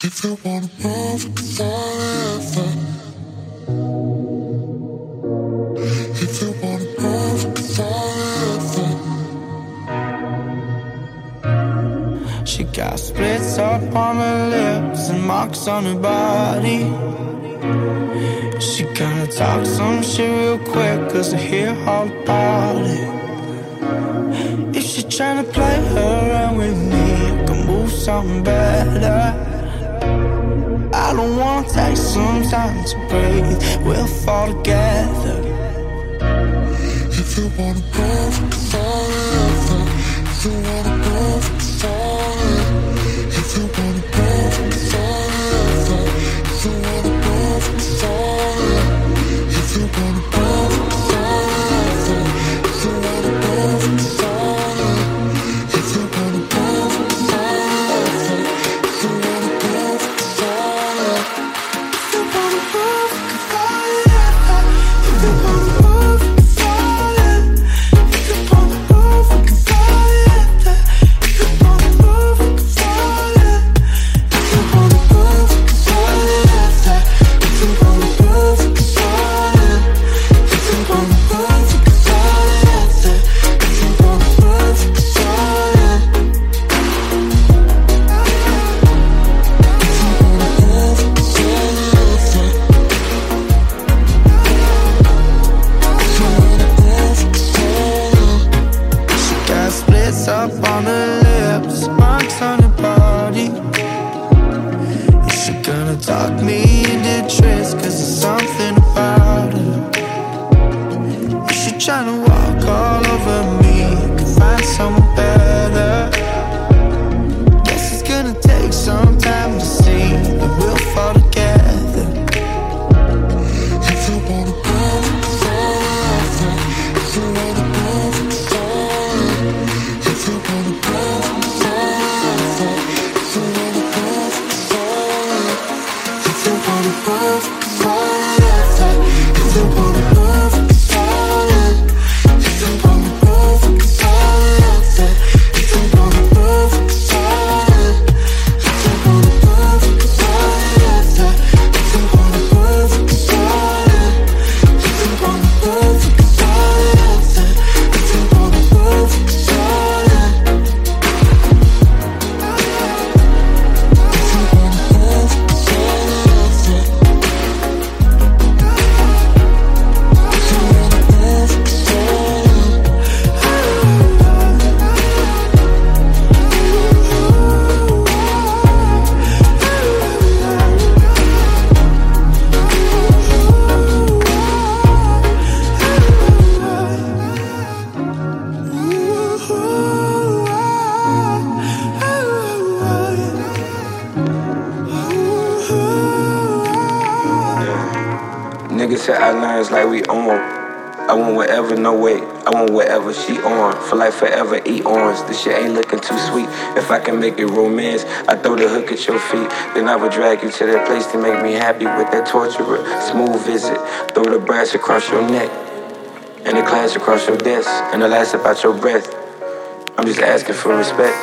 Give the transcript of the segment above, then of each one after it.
If you wanna move we can forever. If you wanna move we can forever. She got splits up on her lips and marks on her body. She gonna talk some shit real quick, cause I hear all about it. If she tryna play around with me, I can move something better. I don't wanna take some time to breathe. We'll fall together. If you wanna move forever. If you wanna move forever. If you wanna move forever. If you wanna move forever. If you wanna move no wait. I want whatever she on. For like forever, eat orange. This shit ain't looking too sweet. If I can make it romance, I throw the hook at your feet. Then I would drag you to that place to make me happy with that torturer. Smooth visit. Throw the brass across your neck. And the class across your desk. And the last about your breath. I'm just asking for respect.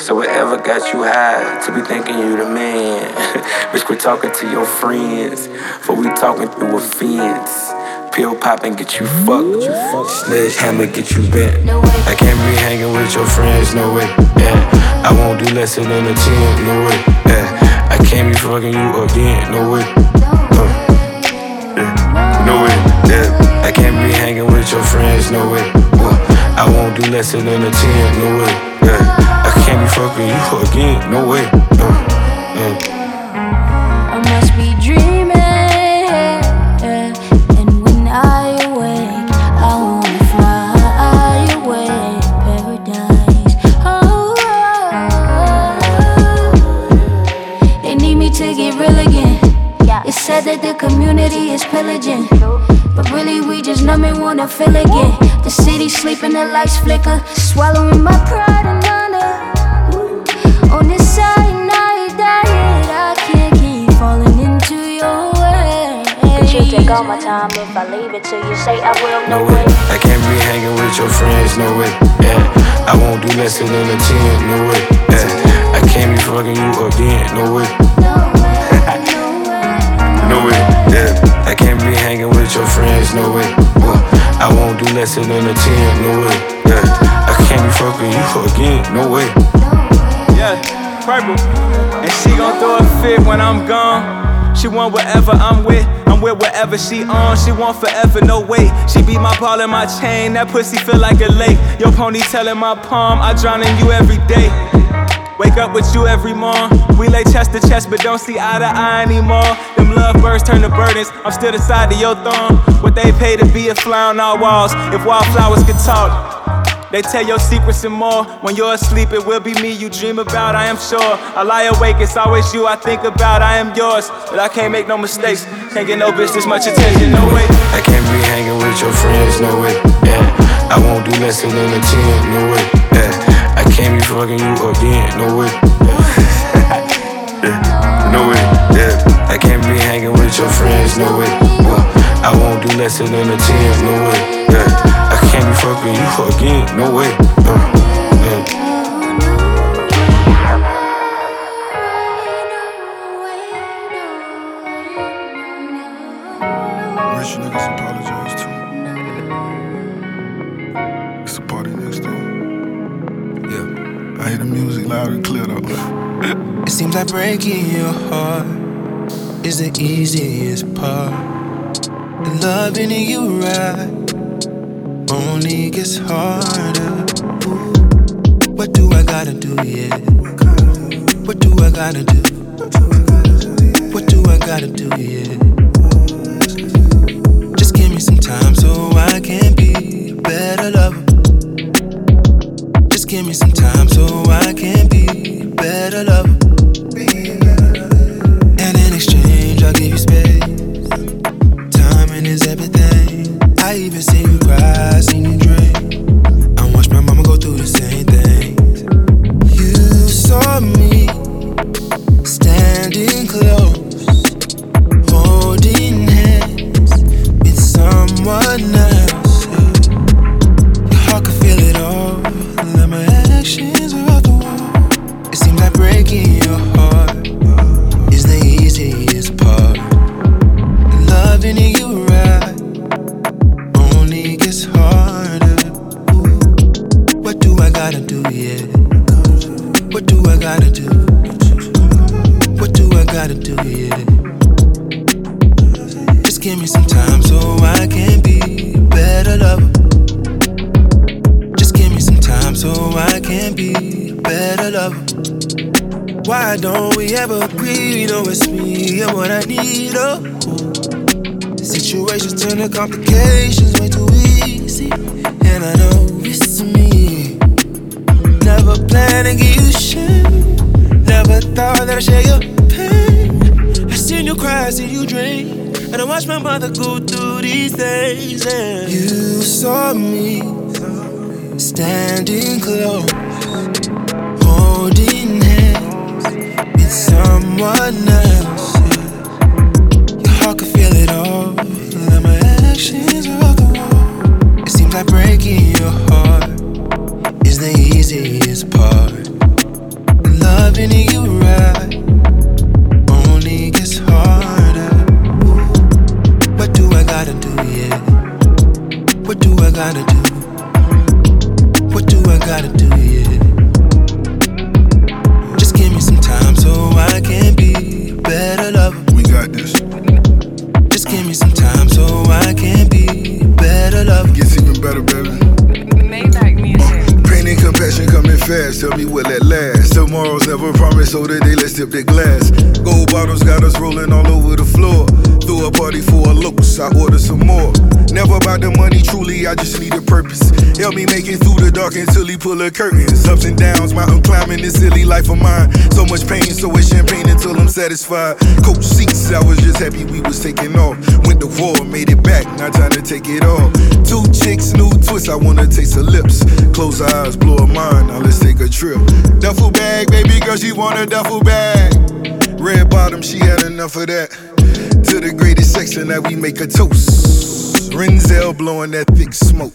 So whatever got you high to be thinking you the man? Bitch, quit talking to your friends. For we talking through a fence. Pill popping get you fucked. Sledgehammer get you bent. I can't be hanging with your friends, no way. Yeah, I won't do less than a ten, no way. Yeah, I can't be fucking you again, no way. Uh, yeah, no way. Yeah, I can't be hanging with your friends, no way. Uh, I won't do less than a ten, no way. Yeah, I can't be fucking you again, no way. Uh, yeah. Said that the community is pillaging. But really, we just numb and wanna feel again. The city sleeping, the lights flicker. Swallowing my pride and honor. On this cyanide diet, I can't keep falling into your way. But you take all my time if I leave it till you say I will. no way. I can't be hanging with your friends, no way. Yeah, I won't do less than a ten, no way. Yeah, I can't be fucking you again, no way. no way, yeah. I can't be hanging with your friends, no way. I won't do less than a 10, no way, yeah. I can't be fucking you again, no way. Yeah, purple. And she gon' throw a fit when I'm gone. She want whatever I'm with. I'm with whatever she on. She want forever, no wait. She be my ball and my chain. That pussy feel like a lake. Your ponytail in my palm. I drown in you every day. Wake up with you every morn. We lay chest to chest, but don't see eye to eye anymore. Them love birds turn to burdens. I'm still the side of your thumb. What they pay to be a fly on our walls. If wildflowers could talk. They tell your secrets and more. When you're asleep, it will be me you dream about, I am sure. I lie awake, it's always you I think about, I am yours. But I can't make no mistakes. Can't get no bitch this much attention, no way. I can't be hanging with your friends, no way. Yeah. I won't do less than a 10, no way. Yeah. Fucking you again, no way. Yeah. no way. Yeah. I can't be hanging with your friends, no way. Yeah. I won't do less than a 10, no way. Yeah. I can't be fucking you again, no way. Uh, Breaking your heart is the easiest part. And loving you right only gets harder. Ooh, what do I gotta do, yeah? What do I gotta do? What do I gotta do, yeah? Just give me some time so I can be a better lover. Just give me some time so Help me make it through the dark until he pull the curtains. Ups and downs, mountain climbing this silly life of mine. So much pain, so it's champagne until I'm satisfied. Coach seats, I was just happy we was taking off. Went to war, made it back, now time to take it off. Two chicks, new twist, I wanna taste her lips. Close eyes, blow her mind, now let's take a trip. Duffel bag, baby girl, she want a duffel bag. Red bottom, she had enough of that. To the greatest section that we make a toast. Renzel blowing that thick smoke.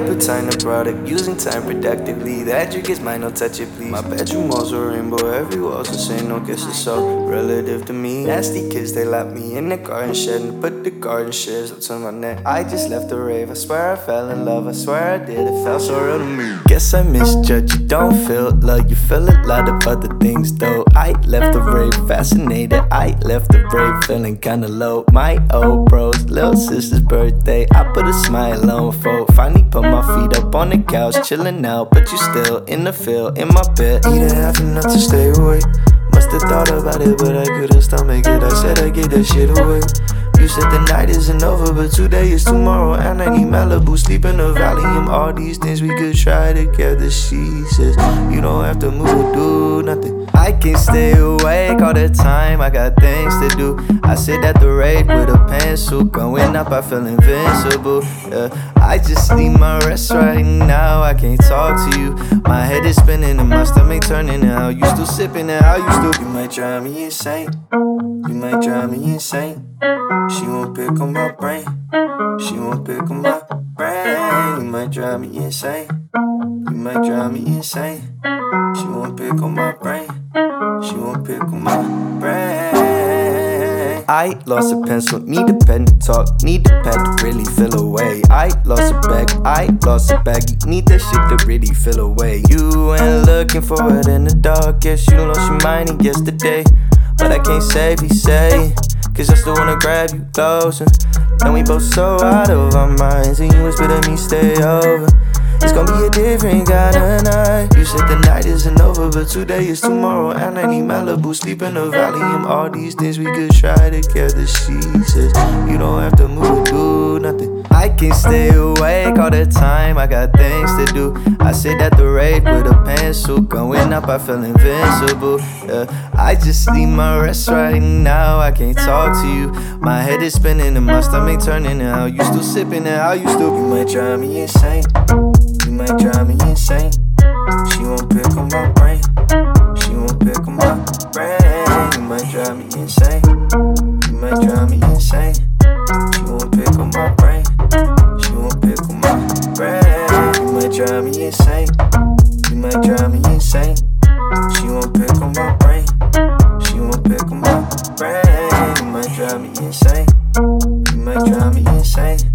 The product, using time productively. That trick is mine, don't touch it, please. My bedroom walls are rainbow, every wall's the same, no guess it's all relative to me. Nasty kids, they locked me in the garden shed and put the garden shears up to my neck. I just left the rave, I swear I fell in love, I swear I did, it felt so real to me. Guess I misjudged, you don't feel love, you feel a lot of other things though. I left the rave fascinated, I left the rave feeling kinda low. My old bros, little sister's birthday, I put a smile on for. Finally put my feet up on the couch, chilling out, but you still in the field, in my bed. Eating half enough to stay awake. Must've thought about it, but I couldn't stomach it. I said I'd get that shit away. You said the night isn't over, but today is tomorrow. And I need Malibu, sleep in the valley, and All these things we could try together. She says, You don't have to move, do nothing. I can stay awake all the time, I got things to do. I sit at the rave with a pencil, going up, I feel invincible. Yeah. I just need my rest right now, I can't talk to you. My head is spinning and my stomach turning. How you still sipping and how you still, you might drive me insane. You might drive me insane. She won't pick on my brain. She won't pick on my brain. You might drive me insane. You might drive me insane. She won't pick on my brain. She won't pick on my brain. I lost a pencil, need a pen to talk, need a pad to really feel away. I lost a bag, I lost a bag, need that shit to really feel away. You ain't looking for it in the dark, guess you lost your mind yesterday. But I can't save you, say. Cause I still wanna grab you closer. And we both so out of our minds. And you whisper to me, stay over. It's gonna be a different kind of night. You said the night isn't over, but today is tomorrow. And I need Malibu, sleep in the valley, and All these things we could try together. She says, You don't have to move, do nothing. I can stay awake all the time, I got things to do. I sit at the rave with a pencil, going up, I feel invincible. Yeah. I just need my rest right now, I can't talk to you. My head is spinning and my stomach turning. And how you still sipping and how you still, you might drive me insane. You might drive me insane. She won't pick on my brain. She won't pick on my brain. You might drive me insane. You might drive me insane. She won't pick on my brain. Drive me insane. You might drive me insane. She won't pick on my brain. She won't pick on my brain. You might drive me insane. You might drive me insane.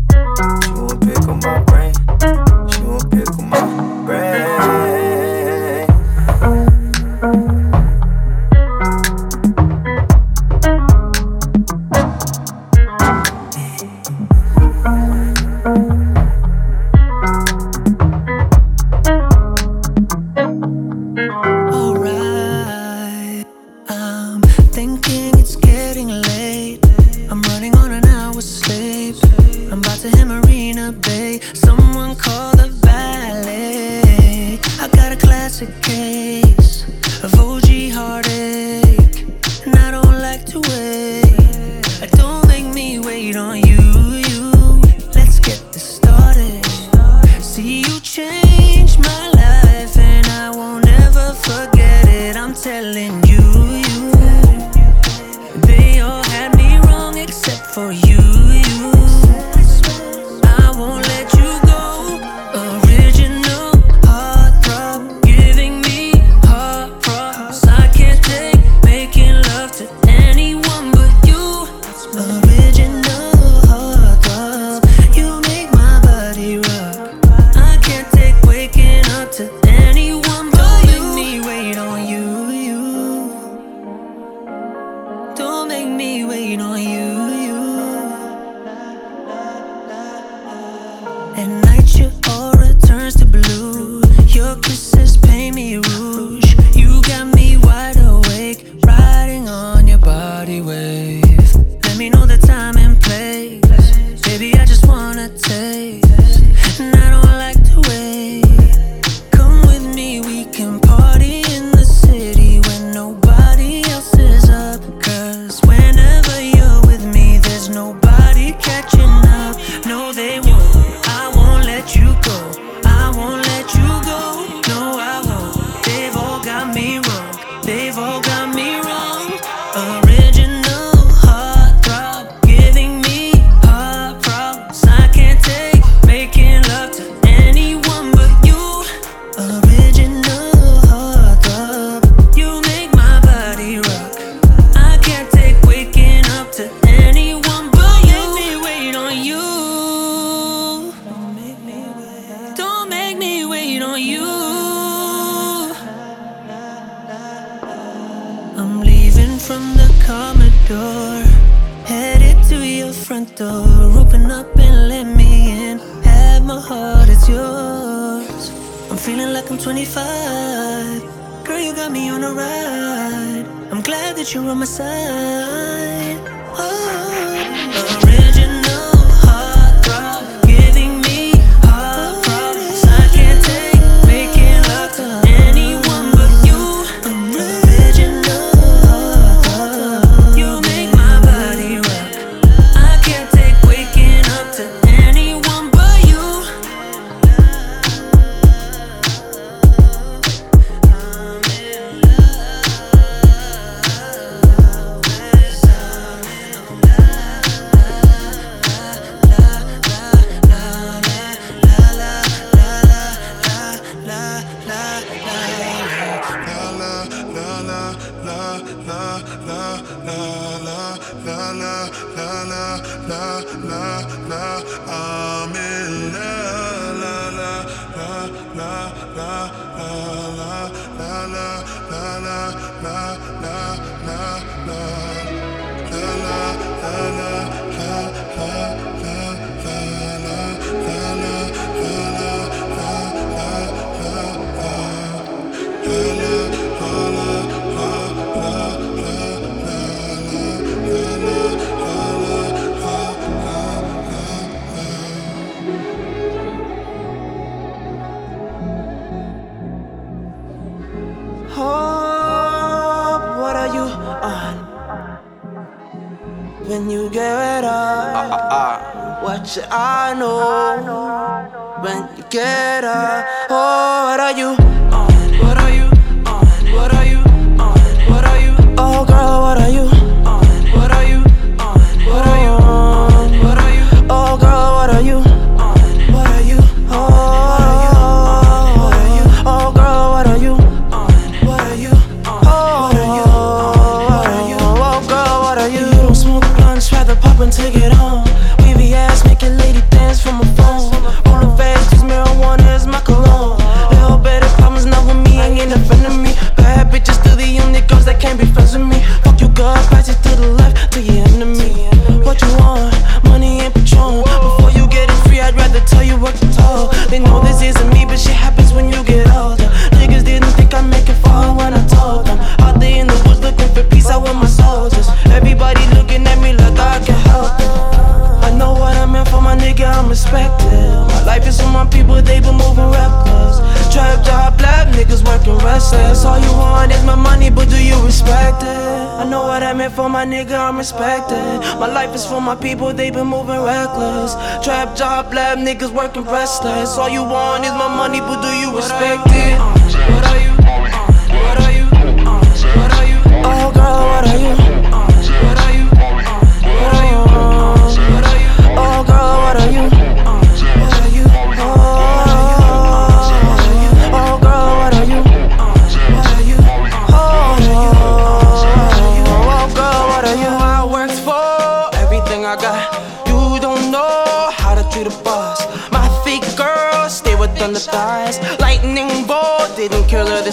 my people, they been moving reckless. Trap job lab niggas working restless. All you want is my money, but do you respect it?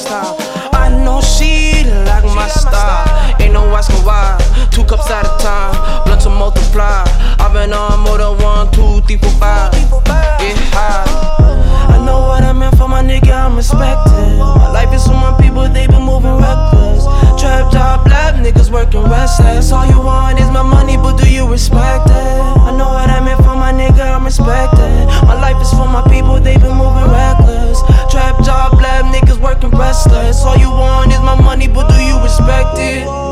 I know she like my style. Ain't no asking why. Two cups at a time, blood to multiply. I've been on more than one, two, three, four, five. Get high. I know what I meant for my nigga, I'm respected. My life is with my people, they been moving reckless. Trap job, lab niggas working restless. All you want is my money, but do you respect? hustler. It's all you want is my money, but do you respect it?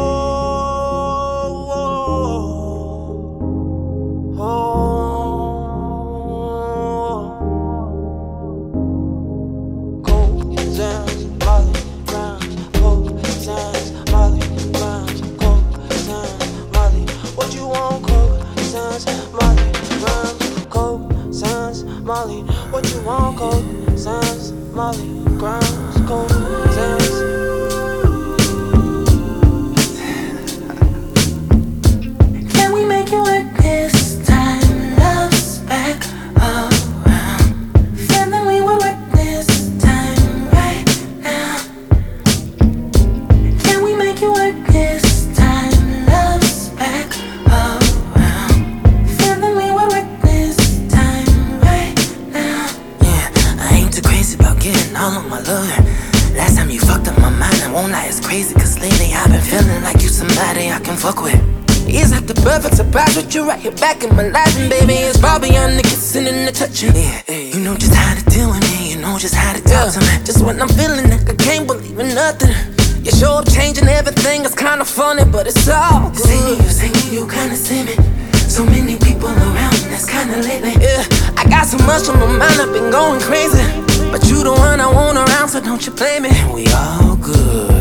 You're back in my life, and baby, it's probably on the kissing and the touching. Yeah. You know just how to deal with me, you know just how to talk to me. Just when I'm feeling like I can't believe in nothing. You show up changing everything, it's kinda funny, but it's all good. Seeing you, singing you kinda see me. So many people around, and that's kinda lately. Yeah, I got so much on my mind, I've been going crazy. But you the one I want around, so don't you blame me. We all good.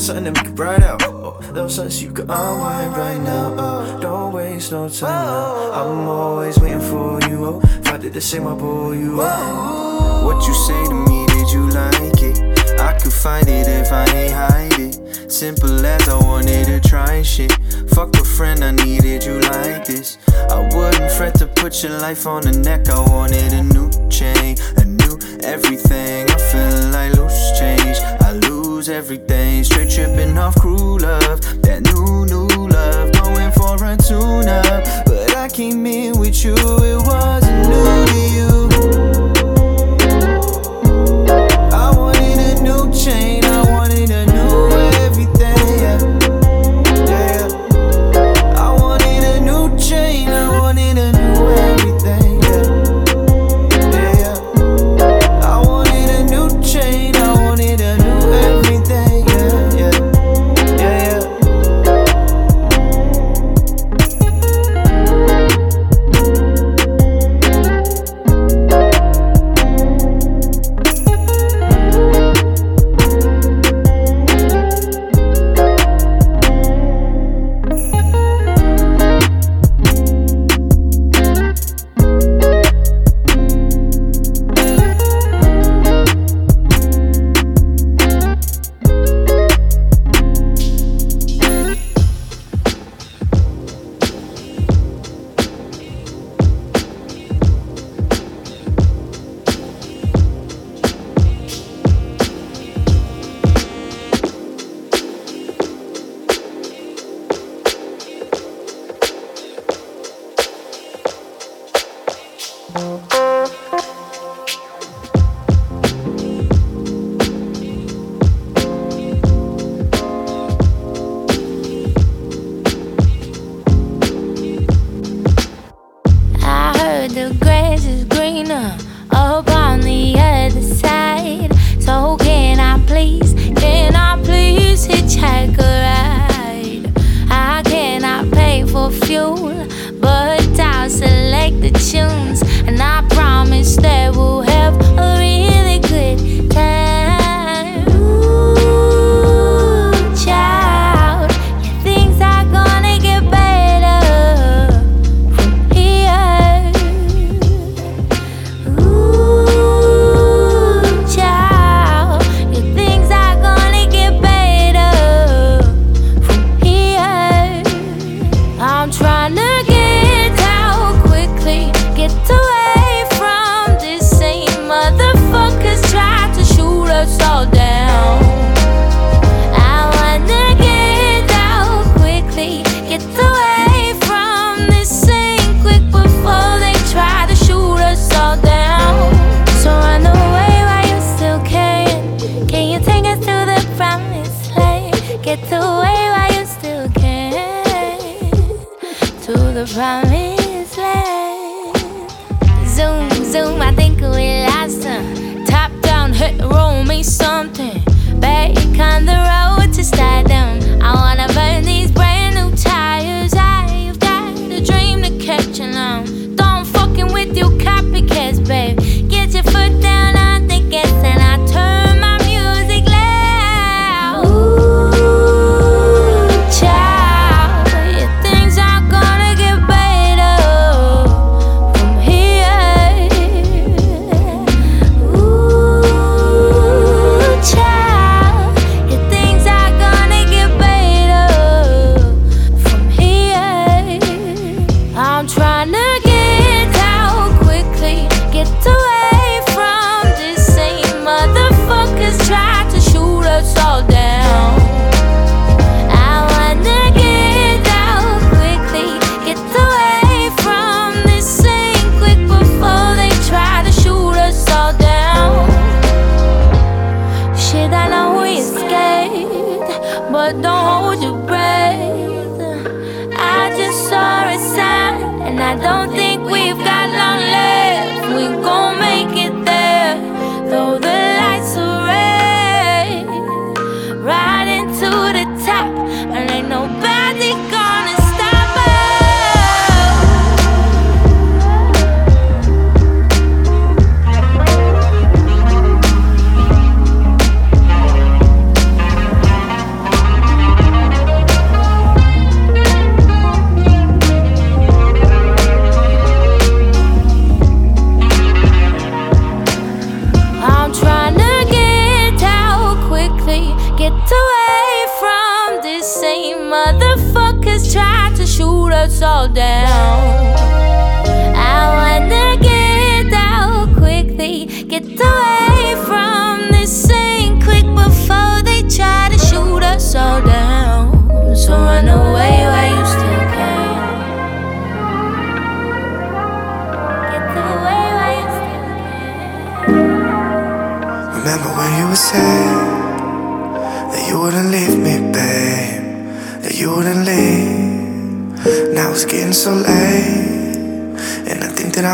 Something that we can ride out. Oh, little something so you can unwind right now. Oh, don't waste no time now. I'm always waiting for you. Oh, if I did the same, I bore you. Oh, what you say to me? Did you like it? I could find it if I ain't hide it. Simple as I wanted to try shit. Fuck a friend, I needed you like this. I wouldn't fret to put your life on the neck. I wanted a new chain, a everything. I feel like loose change. I lose everything. Straight tripping off cruel love. That new, new love. Going for a tune up. But I came in with you, it Zoom, zoom, I think we lost them. Top down, hit the road, make something. Back on the road to stardom. I wanna burn these brand new tires. I've got a dream to catch along. Don't fucking with you copycats, babe.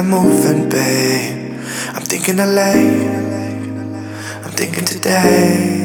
I'm moving, babe. I'm thinking LA. I'm thinking today.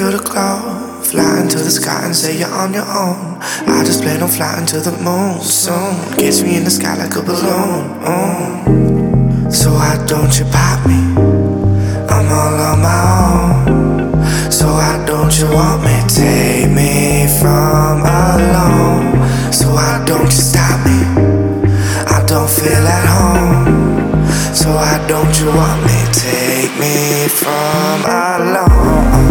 Feel the glow, flying to the sky and say you're on your own. I just plan on flying to the moon soon. Gets me in the sky like a balloon. Mm. So why don't you pop me? I'm all on my own. So why don't you want me? Take me from alone. So why don't you stop me? I don't feel at home. So why don't you want me? Take me from alone.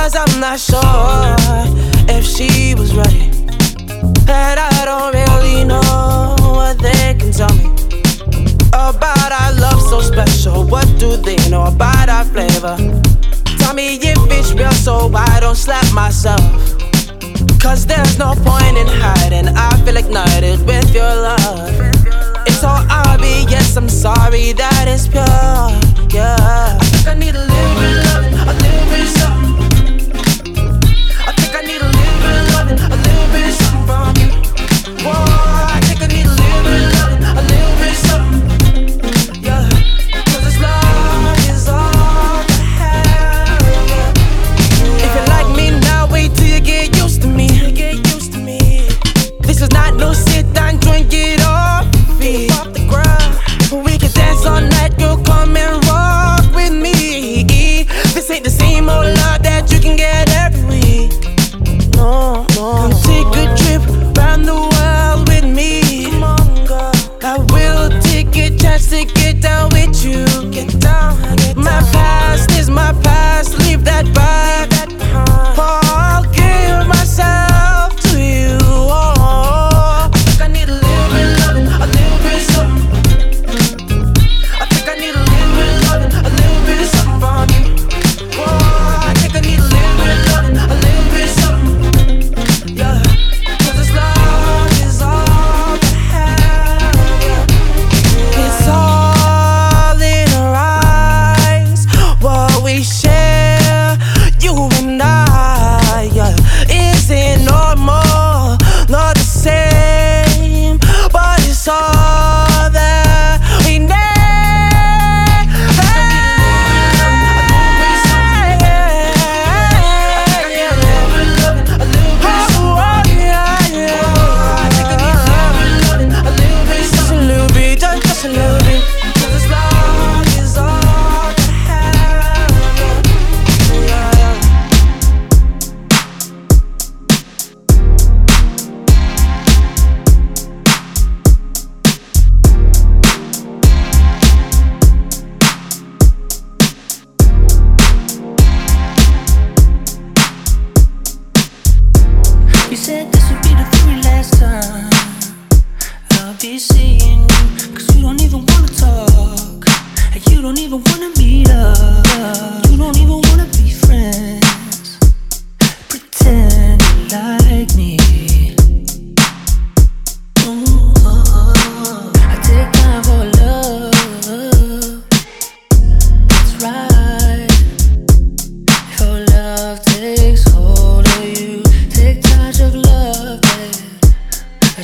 Cause I'm not sure if she was right. And I don't really know what they can tell me about our love so special. What do they know about our flavor? Tell me if it's real, so I don't slap myself. Cause there's no point in hiding. I feel ignited with your love. It's all obvious, I'm sorry that it's pure. Yeah. I think I need a little bit of love, a little bit of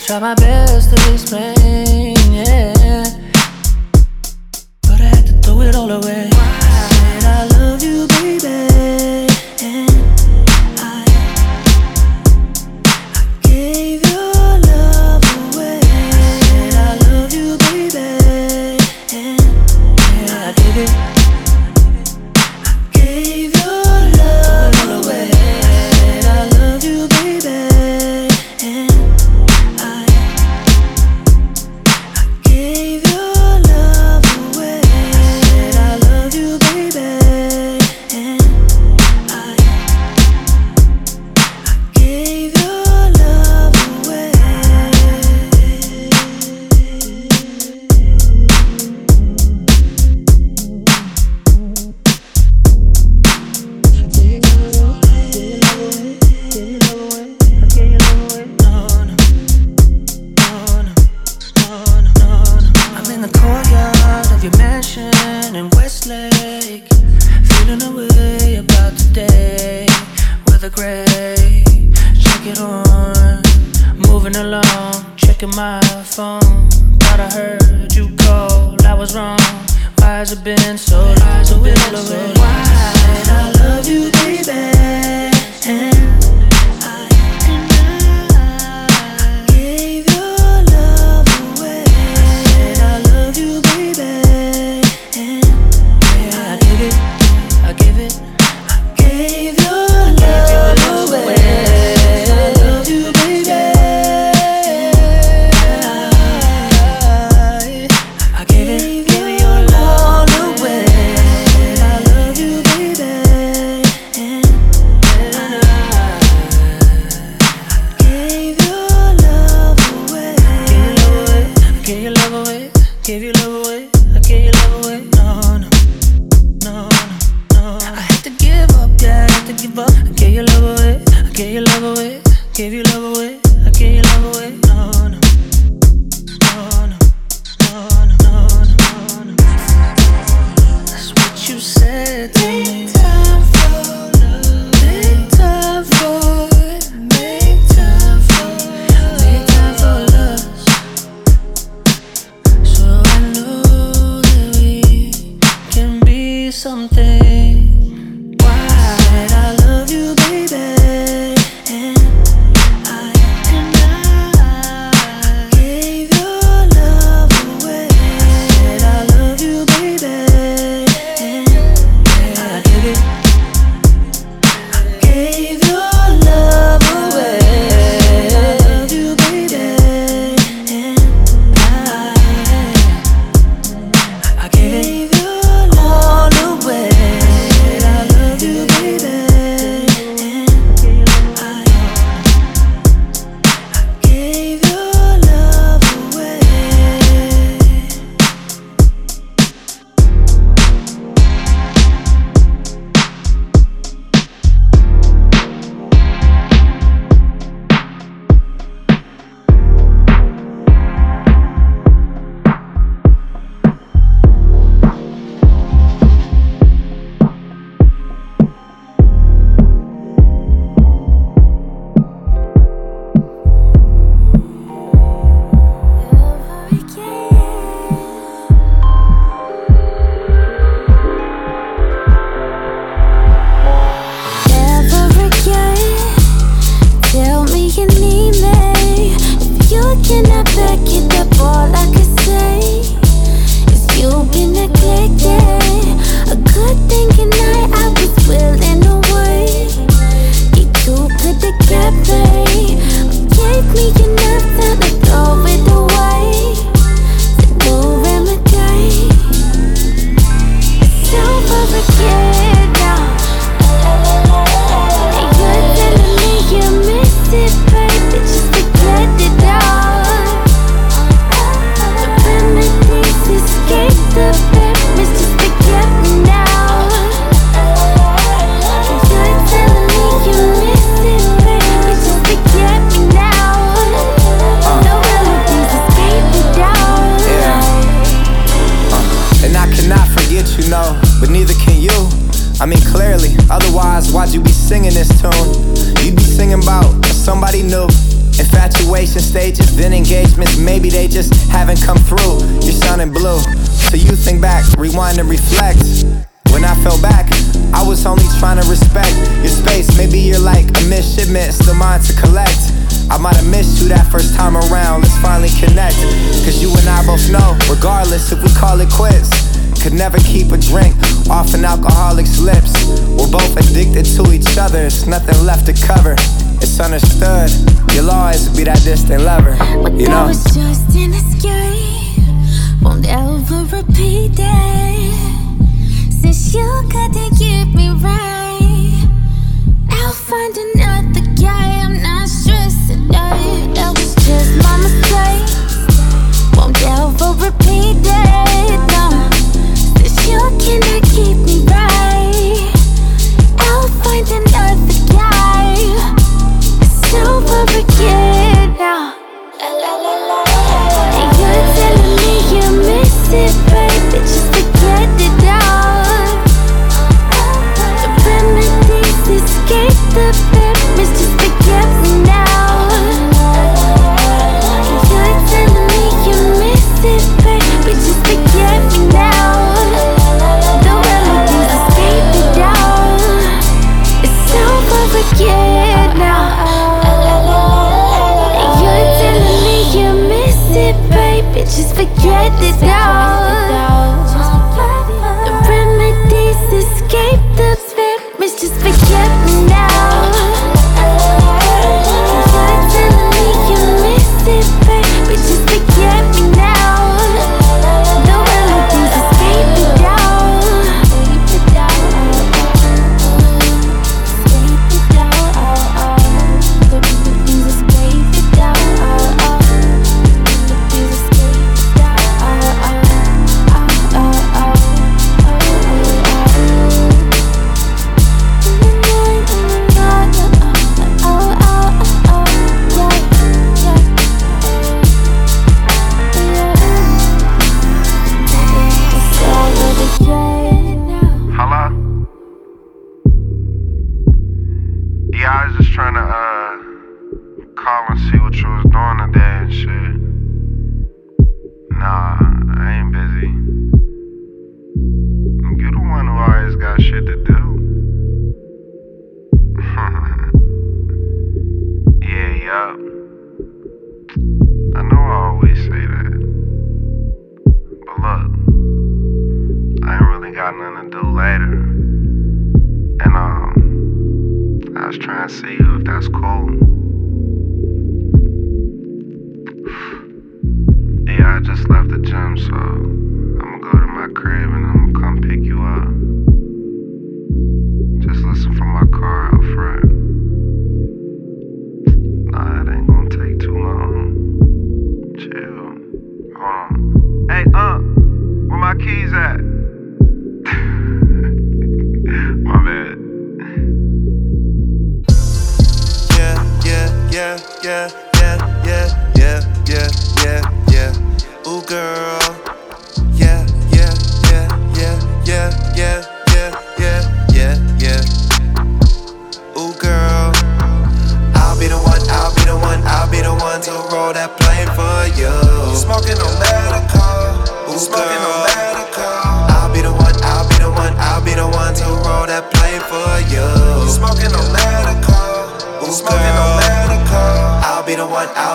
try my best to explain,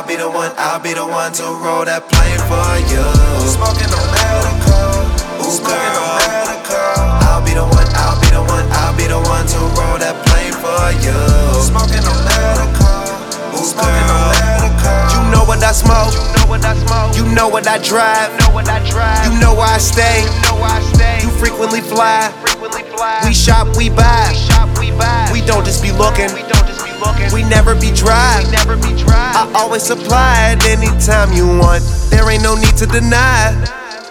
I'll be the one, I'll be the one to roll that plane for you. Smoking no medical, call, ooh girl. I'll be the one, I'll be the one, I'll be the one to roll that plane for you. Smoking no medical, call, ooh girl. You know what I smoke, you know what I smoke, you know what I drive, you know what I drive, you know where I stay, you know where I stay, you frequently fly, frequently fly. We shop, we buy, we shop, we buy, we don't just be looking, we don't we never be dry. We never be dry. I always supply it anytime you want. There ain't no need to deny.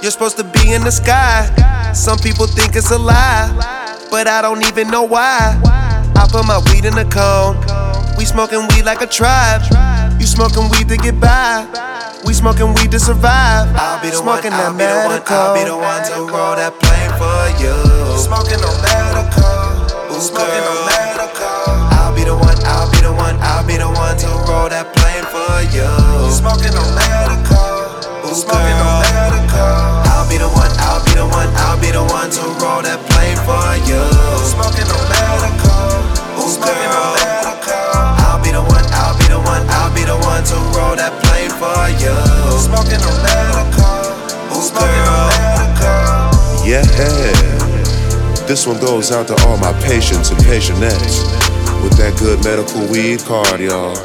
You're supposed to be in the sky. Some people think it's a lie, but I don't even know why. I put my weed in a cone. We smoking weed like a tribe. You smoking weed to get by. We smoking weed to survive. I'll be the smoking one. I'll be the one. I'll be the one to roll that plane for you. Smoking no medical. Ooh, smoking on medical. I'll be the one, I'll be the one, I'll be the one to roll that plane for you. Smoking on medical. Smoking on medical. I'll be the one, I'll be the one, I'll be the one to roll that plane for you. Smoking on medical. Smoking on medical. I'll be the one, I'll be the one, I'll be the one to roll that plane for you. Smoking on medical. Smoking on medical. Yeah, this one goes out to all my patients and patientettes with that good medical weed card, y'all.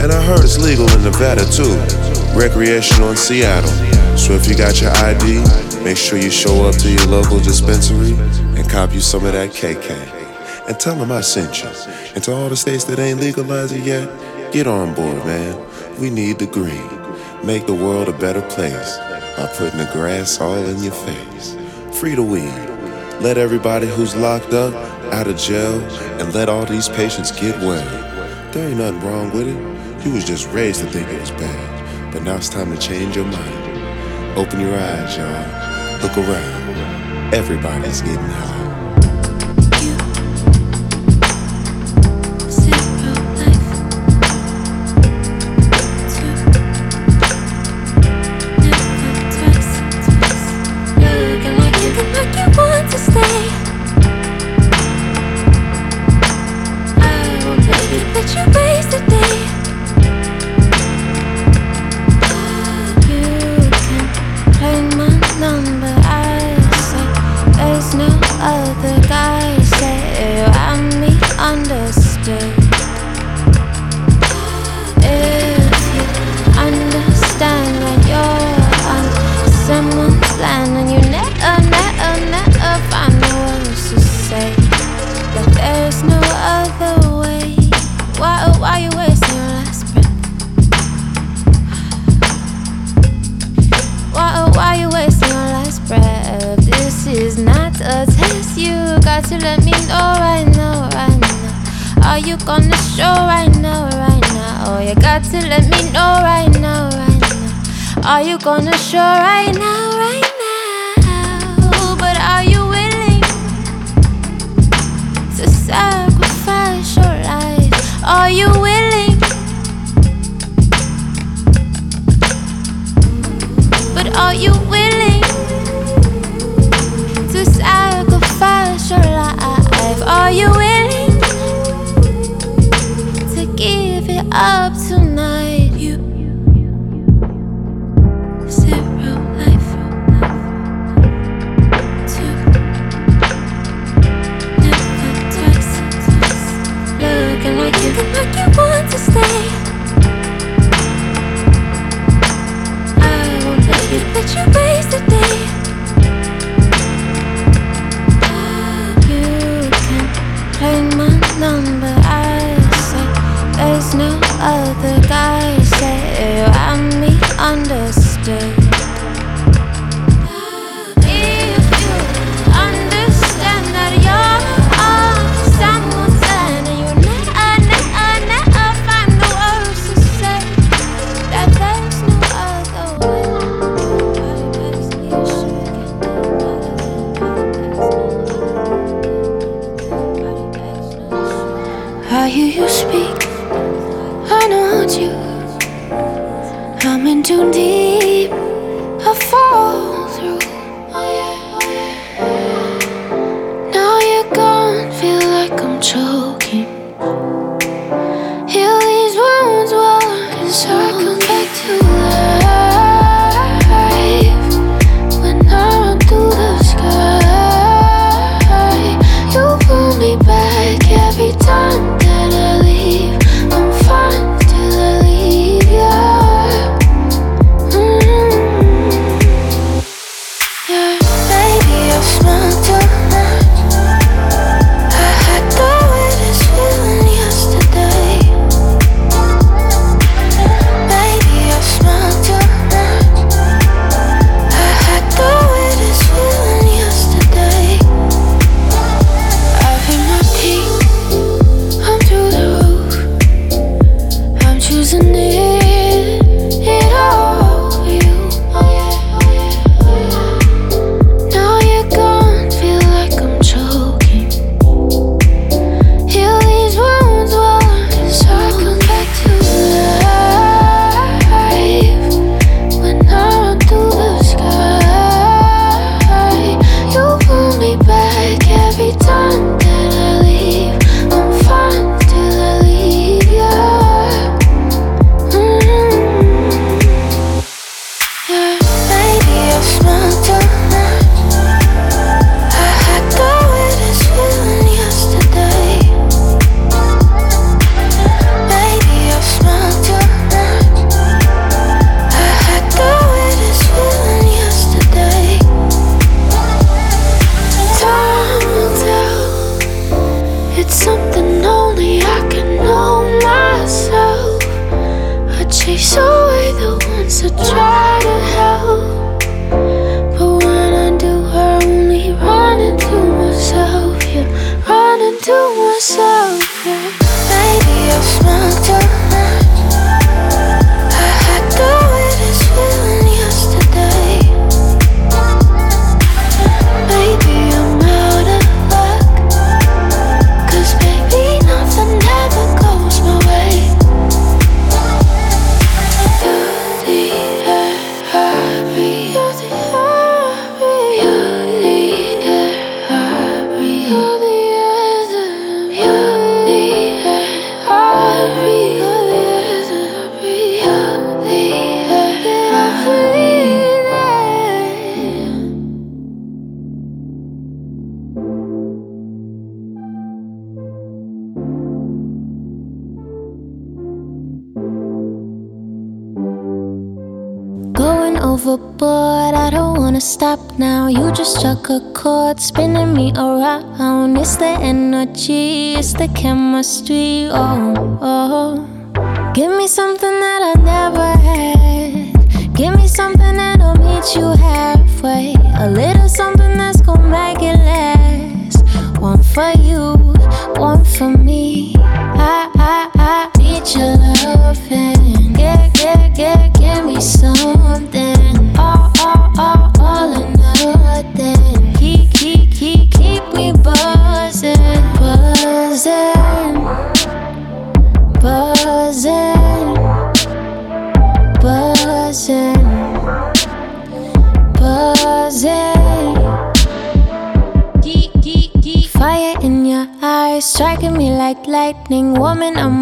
And I heard it's legal in Nevada too, recreational in Seattle. So if you got your ID, make sure you show up to your local dispensary and cop you some of that KK. And tell them I sent you. And to all the states that ain't legalized it yet, get on board, man. We need the green. Make the world a better place by putting the grass all in your face. Free the weed. Let everybody who's locked up out of jail and let all these patients get well. There ain't nothing wrong with it. You was just raised to think it was bad. But now it's time to change your mind. Open your eyes, y'all. Look around. Everybody's getting high.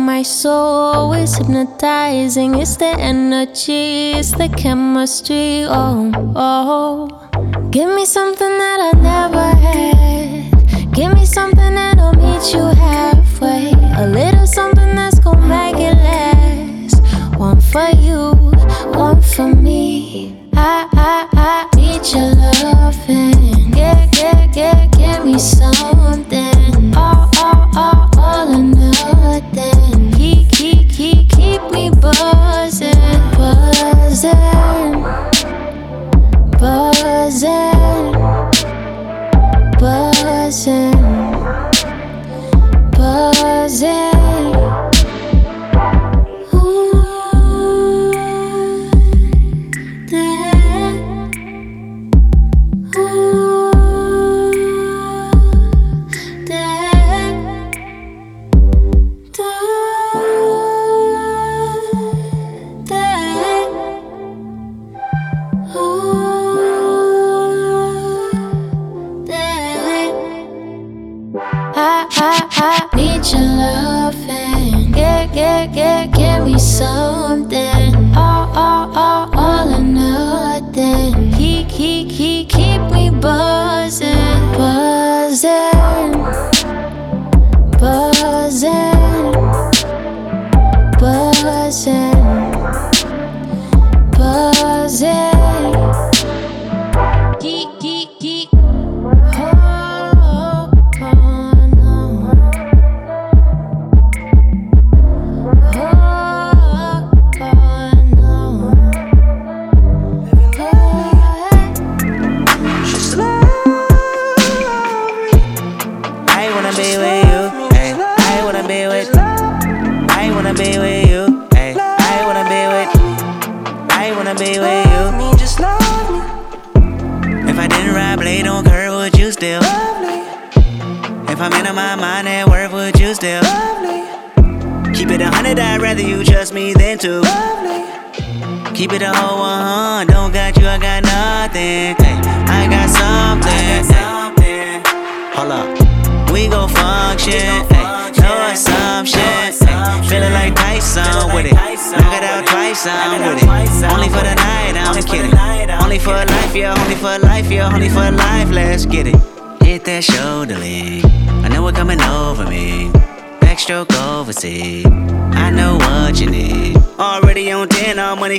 my soul is hypnotizing. It's the energy, it's the chemistry. Oh, oh. Give me something that I never had. Give me something that'll meet you halfway. A little something that's gonna make it last. One for you, one for me. I, I, I need your love.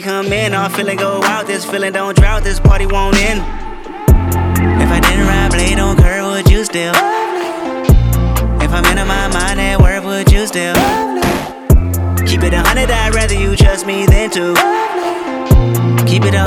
come in, all feeling go out. This feeling don't drought, this party won't end. If I didn't ride blade on curve, would you still? If I'm in my mind at work, would you still? Keep it a hundred, I'd rather you trust me than to. Keep it a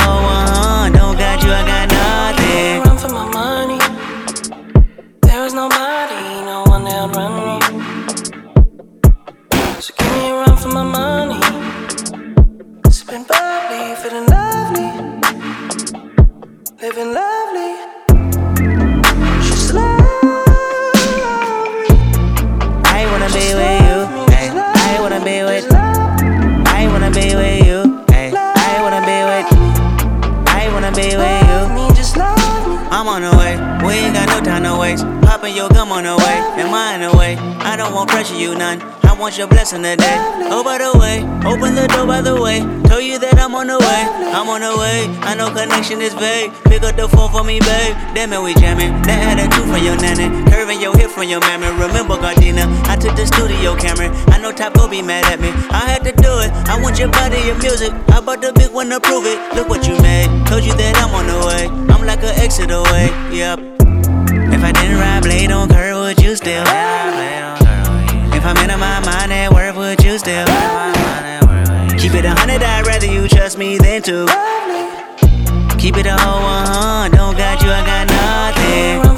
Damn it, we jamming. That had a two from your nanny. Curving your hip from your mammy. Remember, Gardena, I took the studio camera. I know Top go be mad at me. I had to do it. I want your body, your music. I bought the big one to prove it. Look what you made. Told you that I'm on the way. I'm like an exit away. Yep. If I didn't ride blade on curve, would you still? If I'm in my mind at work, would you still? Keep it a hundred, I'd rather you trust me than to. Keep it a whole one, don't got you, I got nothing.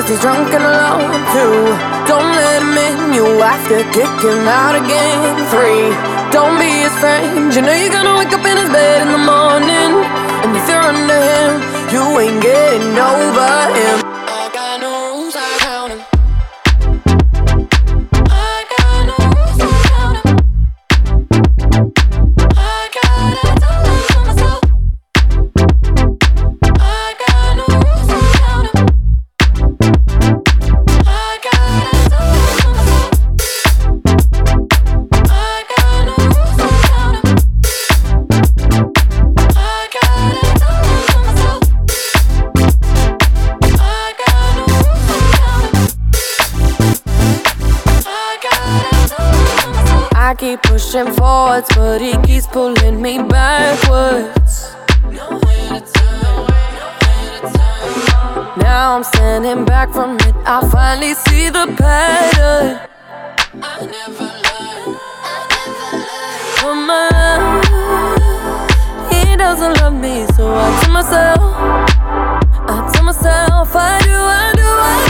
Cause he's drunk and alone. too. don't let him in. You have to kick him out again. Three, don't be his friend. You know you're gonna wake up in his bed in the morning. And if you're under him, you ain't getting over him. Pushing forwards, but he keeps pulling me backwards. Now I'm standing back from it. I finally see the pattern. But my love, he doesn't love me, so I tell myself, I tell myself, I do, I do, I do.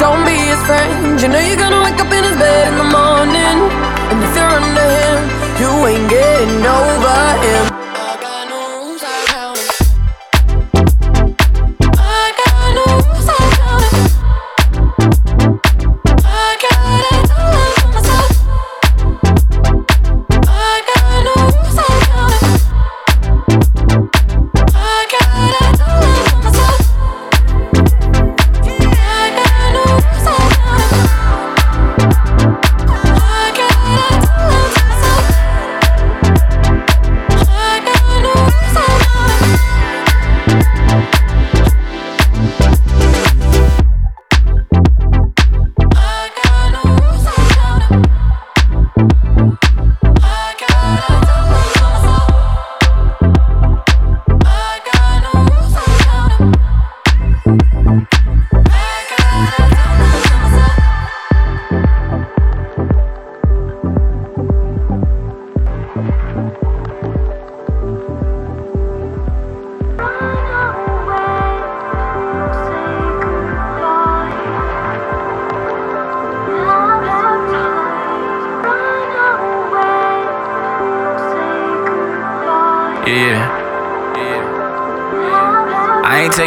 don't be his friend. You know you're gonna wake up in his bed in the morning. And if you're under him, you ain't getting over him.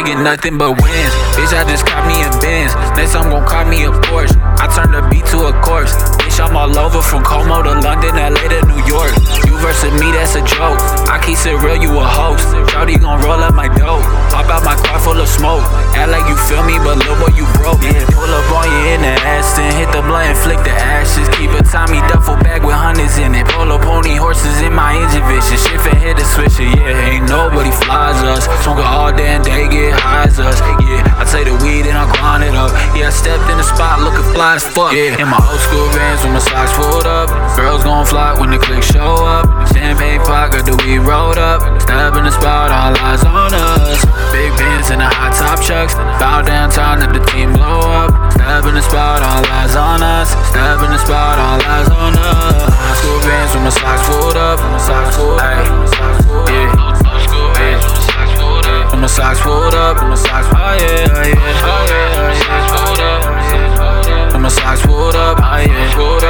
Taking nothing but wins. Bitch, I just caught me a Benz. Next, I'm gon' call me a Porsche. I turn the beat to a course. Bitch, I'm all over from Como to London, LA to New York. You versus me, that's a joke. I keep it real, you a host. Shawty gon' roll up my dope. Pop out my car full of smoke. Act like you feel me, but little boy, you broke. Yeah, pull up on you in the Aston. Hit the blunt and flick the ashes. Keep a Tommy duffel bag with hundreds in it. Up pony horses in my engine vision. Shift and hit the switcher. Yeah, ain't nobody flies us. Smoking all day and day, get high as us. Yeah, I take the weed and I grind it up. Yeah, I stepped in the spot looking fly as fuck. Yeah, in my old school vans with my socks pulled up. Girls gon' fly when the click show up. Champagne got the weed rolled up. Step in the spot, all eyes on us. Big Benz and the high top chucks. Bow downtown, let the team blow up. Step in the spot, all eyes on us. Step in the spot, all eyes on us. High school vans with my socks pulled up. My socks pulled up. Yeah. With my socks pulled up, with my socks, oh yeah, oh yeah, oh yeah, oh yeah, pulled up. With my socks pulled up, oh yeah, pulled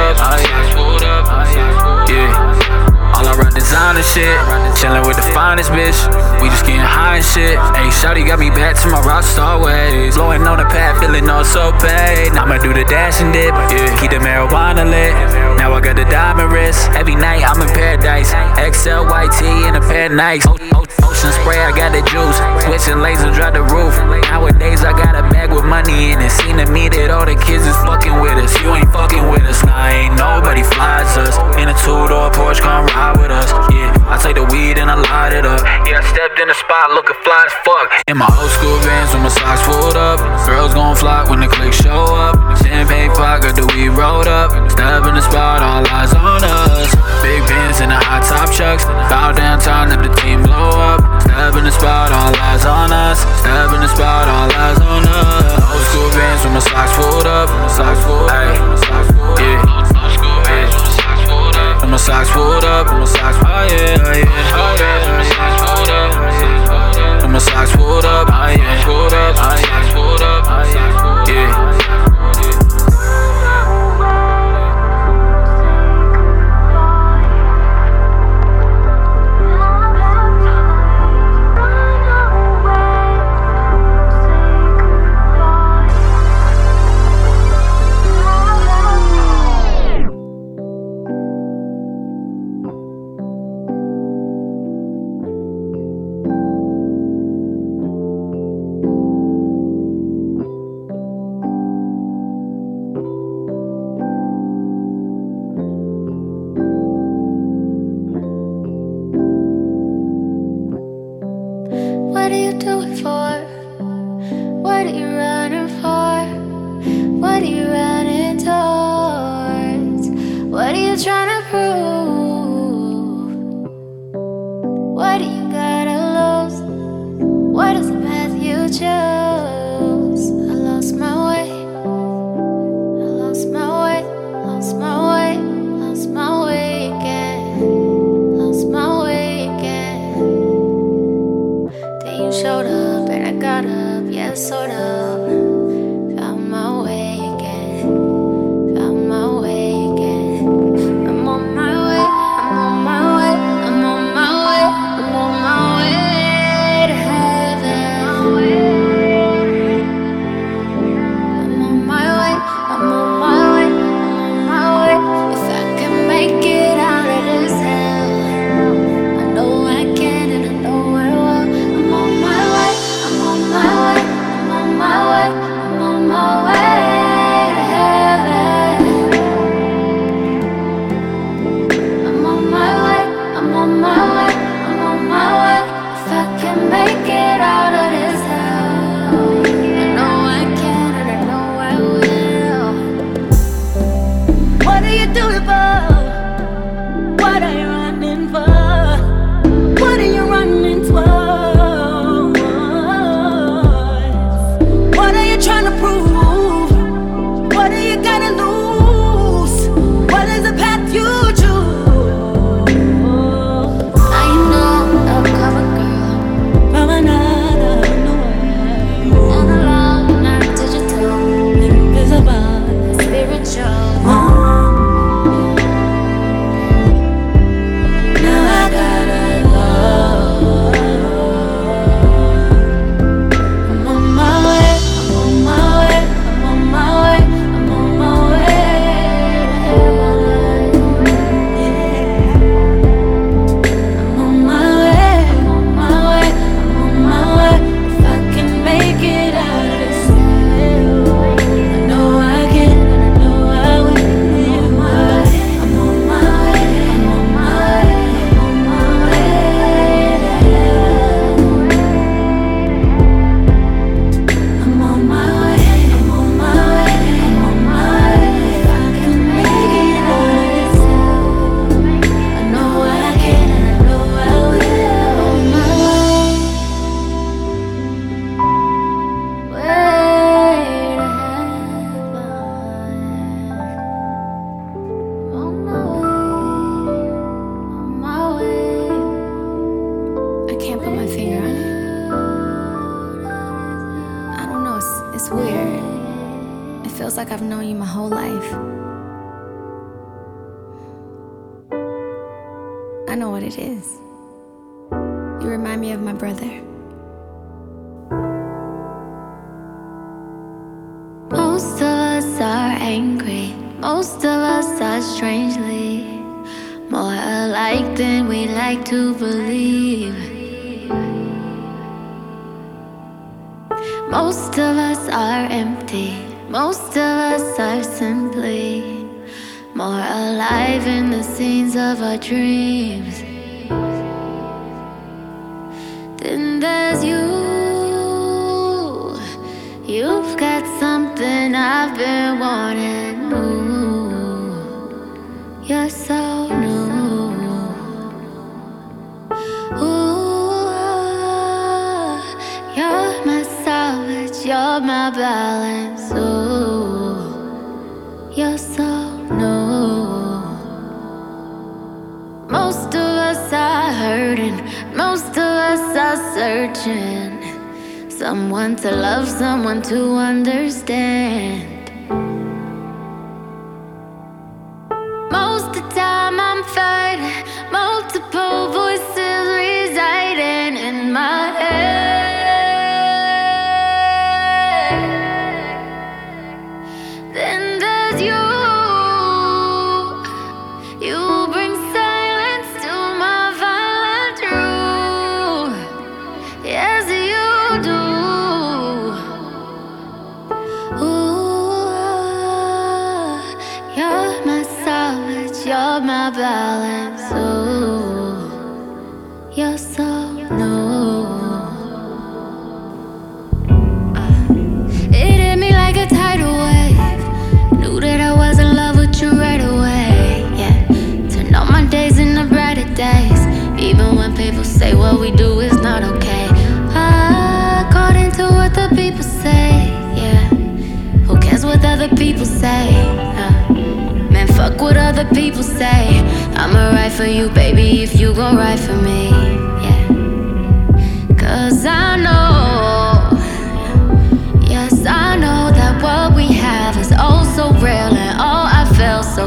pulled up, oh yeah, yeah. All around designer shit, chillin' with the finest bitch. We just getting high and shit. Hey, Shawty got me back to my rock star ways. Blowing on the pad, feeling all so paid. Now I'ma do the dash and dip, yeah. Keep the marijuana lit. Now I got the diamond wrist. Every night I'm in paradise. XL YT in a pair of Nikes. Spray, I got the juice. Switching and drop the roof. Nowadays I got a bag with money in it. Seen to me that all the kids is fucking with us. You ain't fucking with us. Nah, ain't nobody flies us. In a two door Porsche, come ride with us. Yeah, I take the weed and I light it up. Yeah, I stepped in the spot looking fly as fuck. In my old school vans with my socks pulled up. Girls gon' flock when the click show up. Champagne pot, got the weed rolled up. Step in the spot, all eyes on us. Big Benz and the high top chucks. Bow downtown, let the team blow up. Step in the spot, all eyes on us. Step in the spot, all eyes on us. Old school vans with my socks pulled up. My socks pulled up. Yeah. With my socks pulled up, with my socks, oh yeah, oh yeah, oh yeah, With my socks pulled up, oh yeah, pulled up, oh yeah, pulled up, oh yeah, yeah.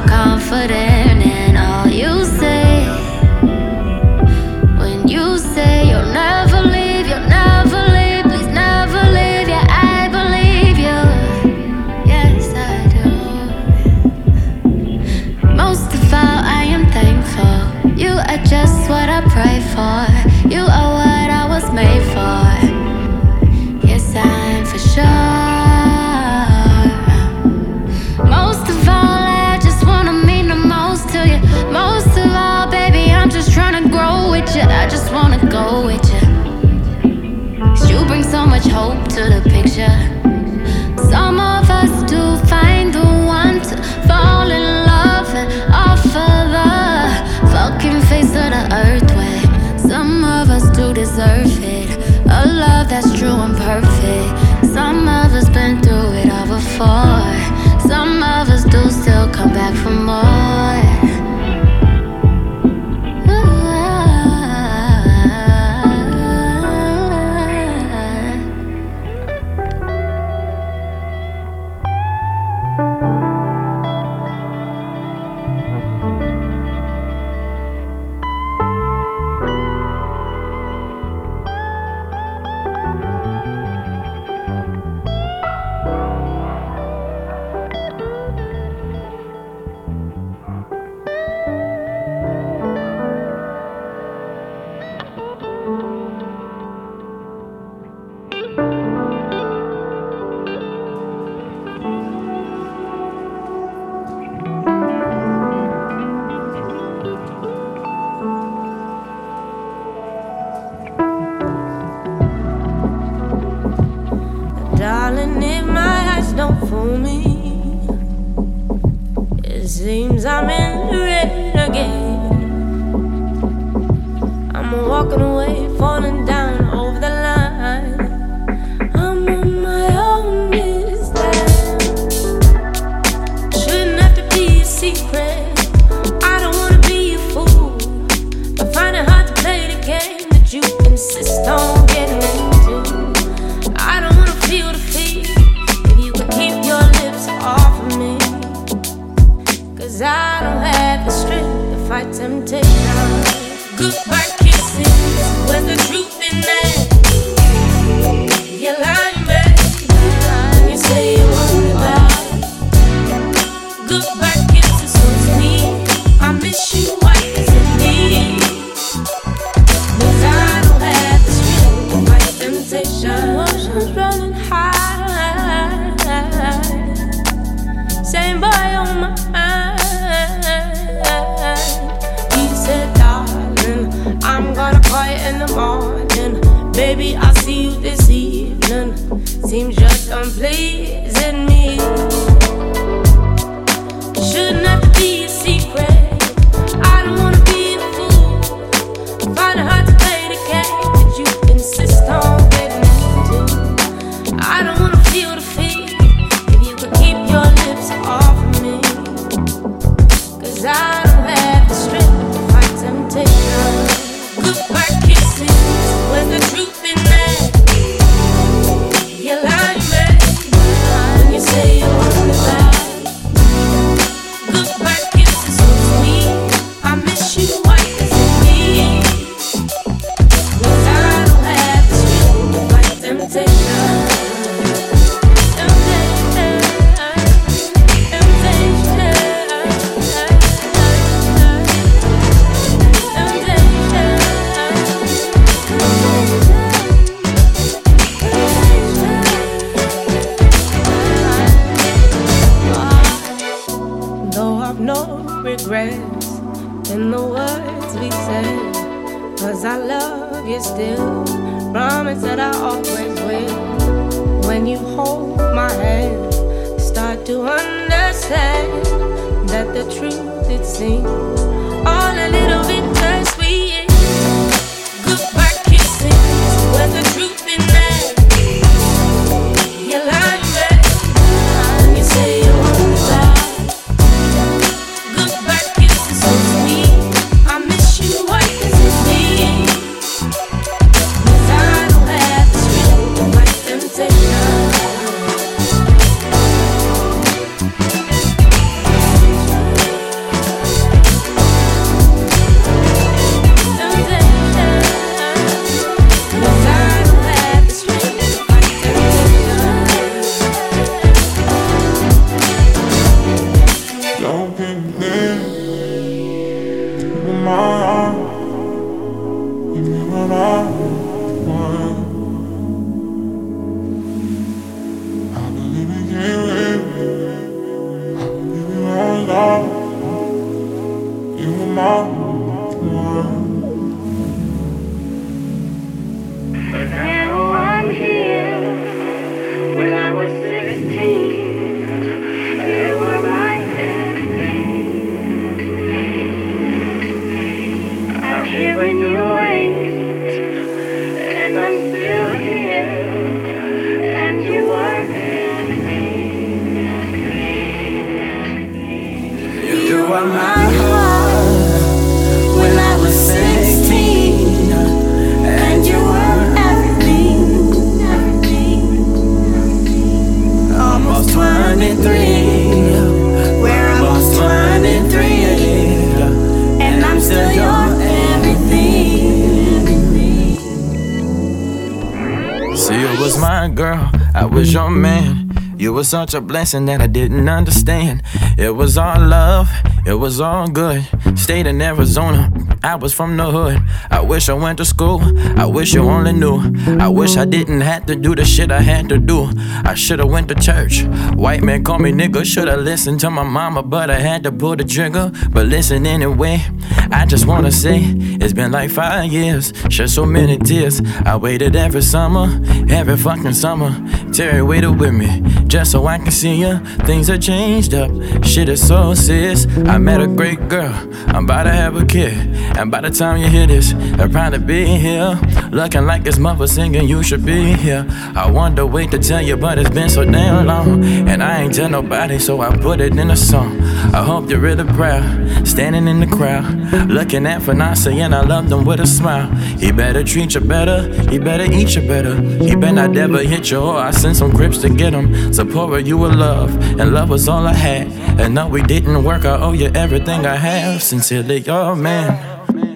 confident. deserve it. A love that's true and perfect. Some of us been through it all before. Some of us do still come back for more. Same boy on my mind. He said, darling, I'm gonna call you in the morning. Baby, I'll see you this evening. Seems just unpleasing my heart when I was 16, and you were everything, everything. Almost 23, we're almost 23, and I'm still your everything. See, you was my girl, I was your man. You were such a blessing that I didn't understand. It was all love, it was all good. Stayed in Arizona, I was from the hood. I wish I went to school, I wish you only knew. I wish I didn't have to do the shit I had to do. I should've went to church. White man call me nigga, should've listened to my mama, but I had to pull the trigger. But listen anyway, I just wanna say it's been like five years, shed so many tears. I waited every summer, every fucking summer. Terry waited with me, just so I can see ya. Things have changed up, shit is so serious. I met a great girl, I'm about to have a kid. And by the time you hear this, I'll probably be here. Looking like his mother singing, you should be here. I wanted to wait to tell you, but it's been so damn long. And I ain't tell nobody, so I put it in a song. I hope you're really proud, standing in the crowd, looking at Fanasa, and I love them with a smile. He better treat you better, he better eat you better. He better not ever hit you, or I send some grips to get him. Support you with love, and love was all I had. And no, we didn't work, I owe you everything I have. Sincerely, your man.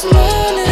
This morning.